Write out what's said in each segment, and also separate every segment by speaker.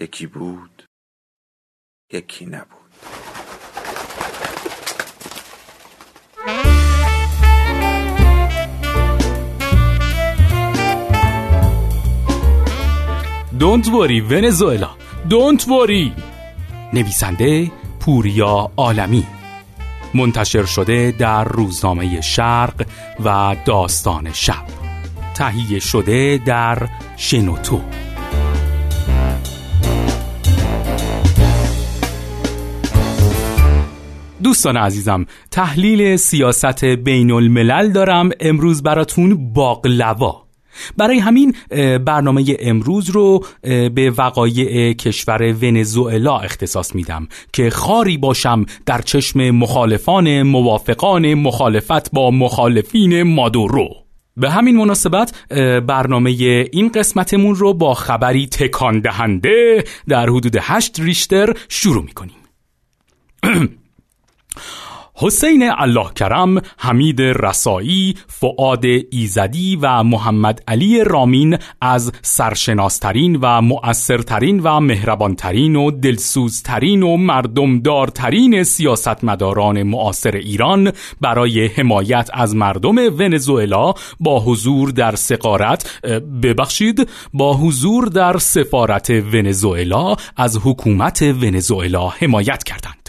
Speaker 1: یکی بود یکی نبود.
Speaker 2: دونت وری ونزوئلا دونت وری نویسنده پوریا عالمی منتشر شده در روزنامه شرق و داستان شب. تهیه شده در شنوتو. دوستان عزیزم تحلیل سیاست بین الملل دارم امروز براتون باقلوا. برای همین برنامه امروز رو به وقایع کشور ونزوئلا اختصاص میدم که خاری باشم در چشم مخالفان موافقان مخالفت با مخالفین مادورو. به همین مناسبت برنامه این قسمتمون رو با خبری تکان دهنده در حدود 8 ریشتر شروع می‌کنیم. حسین الله کرم، حمید رسایی، فعاد ایزدی و محمد علی رامین از سرشناسترین و مؤثرترین و مهربانترین و دلسوزترین و مردمدارترین سیاستمداران معاصر ایران برای حمایت از مردم ونزوئلا با حضور در سقارت ببخشید با حضور در سفارت ونزوئلا از حکومت ونزوئلا حمایت کردند.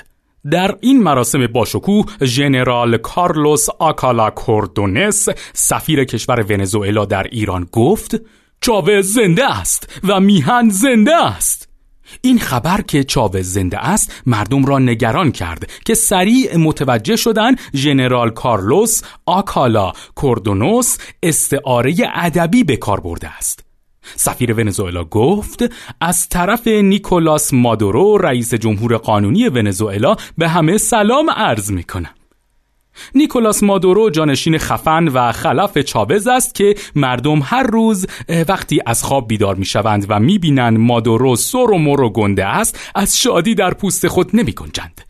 Speaker 2: در این مراسم باشکوه ژنرال کارلوس آکالا کوردونس سفیر کشور ونزوئلا در ایران گفت چاوز زنده است و میهن زنده است. این خبر که چاوز زنده است مردم را نگران کرد که سریع متوجه شدن ژنرال کارلوس آکالا کوردونوس استعاره ادبی به کار برده است. سفیر ونزوئلا گفت از طرف نیکولاس مادورو رئیس جمهور قانونی ونزوئلا به همه سلام عرض می کنم نیکولاس مادورو جانشین خفن و خلف چاوز است که مردم هر روز وقتی از خواب بیدار می شوند و می بینند مادورو سر و مر و گنده است از شادی در پوست خود نمی گنجند.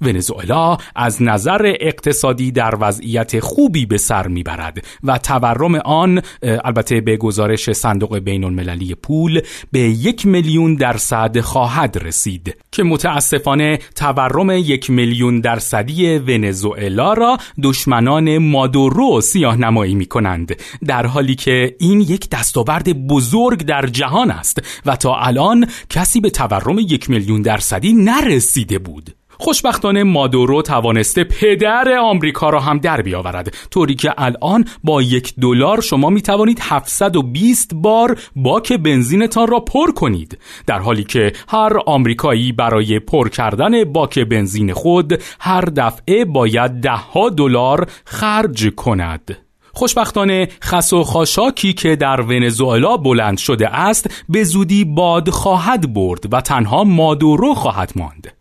Speaker 2: ونزوئلا از نظر اقتصادی در وضعیت خوبی به سر می‌برد و تورم آن البته به گزارش صندوق بین المللی پول به یک میلیون درصد خواهد رسید که متاسفانه تورم یک میلیون درصدی ونزوئلا را دشمنان مادورو سیاه نمایی می کنند در حالی که این یک دستاورد بزرگ در جهان است و تا الان کسی به تورم یک میلیون درصدی نرسیده بود. خوشبختانه مادورو توانسته پدر آمریکا را هم در بیاورد. طوری که الان با یک دلار شما می توانید 720 بار باک بنزینتان را پر کنید. در حالی که هر آمریکایی برای پر کردن باک بنزین خود هر دفعه باید ده ها دلار خرج کند. خوشبختانه خس و خاشاکی که در ونزوئلا بلند شده است به زودی باد خواهد برد و تنها مادورو خواهد ماند.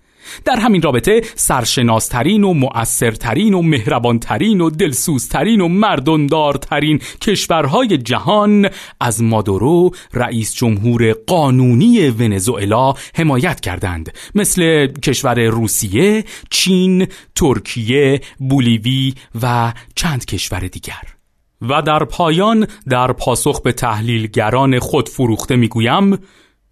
Speaker 2: در همین رابطه سرشناسترین و مؤثرترین و مهربانترین و دلسوزترین و مردندارترین کشورهای جهان از مادورو رئیس جمهور قانونی ونزوئلا حمایت کردند. مثل کشور روسیه، چین، ترکیه، بولیوی و چند کشور دیگر. و در پایان در پاسخ به تحلیلگران خود فروخته می‌گویم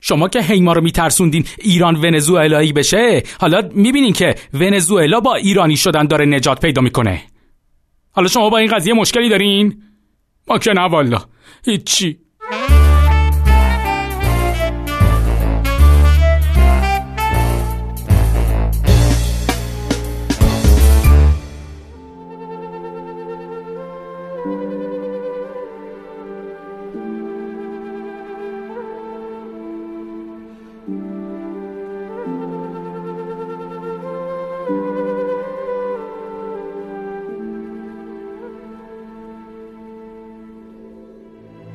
Speaker 2: شما که هیما رو میترسوندین ایران ونزوئلایی بشه حالا می‌بینین که ونزوئلا با ایرانی شدن داره نجات پیدا می‌کنه. حالا شما با این قضیه مشکلی دارین؟ ما که نه والا هیچی.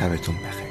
Speaker 1: شبتون بخیر.